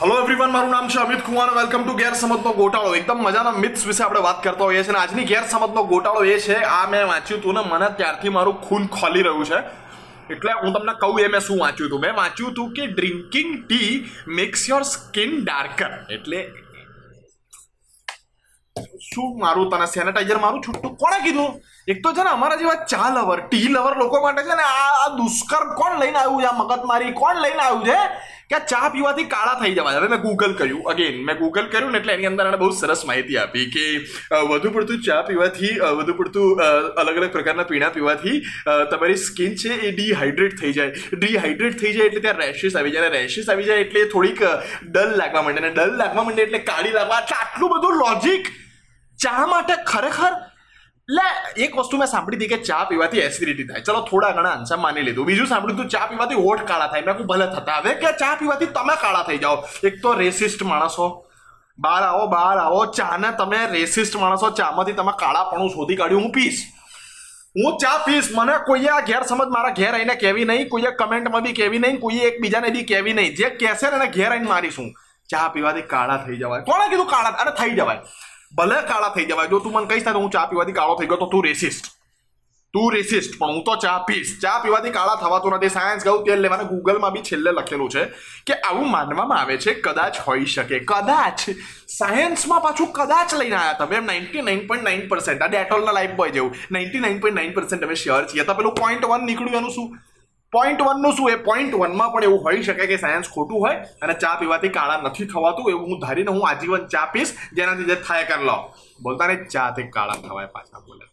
Hello everyone મારું નામ છે અમિત કુમાર. વેલકમ ટુ ગેરસમજનો ગોટાળો. એકદમ મજાના મિથ્સ વિશે આપણે વાત કરતા હોઈએ છીએ. અને આજની ગેરસમજનો ગોટાળો એ છે, આ મેં વાંચ્યું હતું ને મને ત્યારથી મારું ખૂન ખોલી રહ્યું છે. એટલે હું તમને કહું, એ મેં શું વાંચ્યું હતું મેં વાંચ્યું હતું કે drinking tea makes your skin darker એટલે શું મારું તને સેનેટાઈઝર મારું છૂટું? કોણે કીધું? એક તો છે ને અમારા જેવા ચા લવર ટી લવર લોકો માટે છે ને આ દુષ્કર્મ કોણ લઈને આવ્યું છે? આ મગજમારી કોણ લઈને આવ્યું છે? કે ચા પીવાથી કાળા થઈ જવા હવે મેં ગૂગલ કર્યું. અગેન મેં ગૂગલ કર્યું ને એટલે એની અંદર એણે બહુ સરસ માહિતી આપી કે વધુ પડતું ચા પીવાથી વધુ પડતું અલગ અલગ પ્રકારના પીણા પીવાથી તમારી સ્કિન છે એ ડિહાઇડ્રેટ થઈ જાય. ડિહાઇડ્રેટ થઈ જાય એટલે ત્યાં રેશિસ આવી જાય. રેશિસ આવી જાય એટલે થોડીક ડલ લાગવા માંડે. અને ડલ લાગવા માંડે એટલે કાળી લાગવા. આટલું બધું લોજિક ચા માટે ખરેખર? લે, એક વસ્તુ મેં સાંભળી હતી કે ચા પીવાથી એસિડિટી થાય. ચલો, થોડા ઘણા આન્સર માની લીધું. બીજું સાંભળ્યું તું, ચા પીવાથી હોઠ કાળા થાય. મેં કહું ભલે, થતા હવે કે ચા પીવાથી તમે કાળા થઈ જાઓ. એક તો રેસિસ્ટ માણસો બહાર આવો બહાર આવો. ચાને તમે રેસિસ્ટ માણસો ચામાંથી તમે કાળાપણું શોધી કાઢ્યું. હું પીશ. હું ચા પીશ. મને કોઈએ આ ઘેર સમજ મારા ઘેર આવીને કહેવી નહીં. કોઈએ કમેન્ટમાં બી કહેવી નહીં. કોઈએ એકબીજાને બી કહેવી નહીં. જે કહેશે ને એને ઘેર આવીને મારીશું. ચા પીવાથી કાળા થઈ જવાય. કોણે કીધું કાળા? અરે, થઈ જવાય. ભલે કાળા થઈ જવાય. જો તું મને કહીશ તો હું ચા પીવાથી કાળો થઈ ગયો તો તું રેસિસ્ટ તું રેસિસ્ટ પણ હું તો ચા પીશ. ચા પીવાથી કાળા થવાતું નથી. સાયન્સ ગયું તેલ લેવાને. ગૂગલમાં બી છેલ્લે લખેલું છે કે આવું માનવામાં આવે છે, કદાચ હોઈ શકે. કદાચ. સાયન્સમાં પાછું કદાચ લઈને આવ્યા તમે. એમ ninety nine point nine percent આ ડેટોલના લાઈફ બોય જેવું. Ninety nine point nine percent અમે શ્યોર છીએ. તો પેલું પોઈન્ટ વન નીકળ્યું એનું શું? પોઈન્ટ વનનું શું એ? પોઈન્ટ વનમાં પણ એવું હોઈ શકે કે સાયન્સ ખોટું હોય અને ચા પીવાથી કાળા નથી થવાતું એવું હું ધારીને હું આજીવન ચા પીશ, જેનાથી જે થાય કર લો બોલતા ને ચાથી કાળા થવાય પાછા બોલે.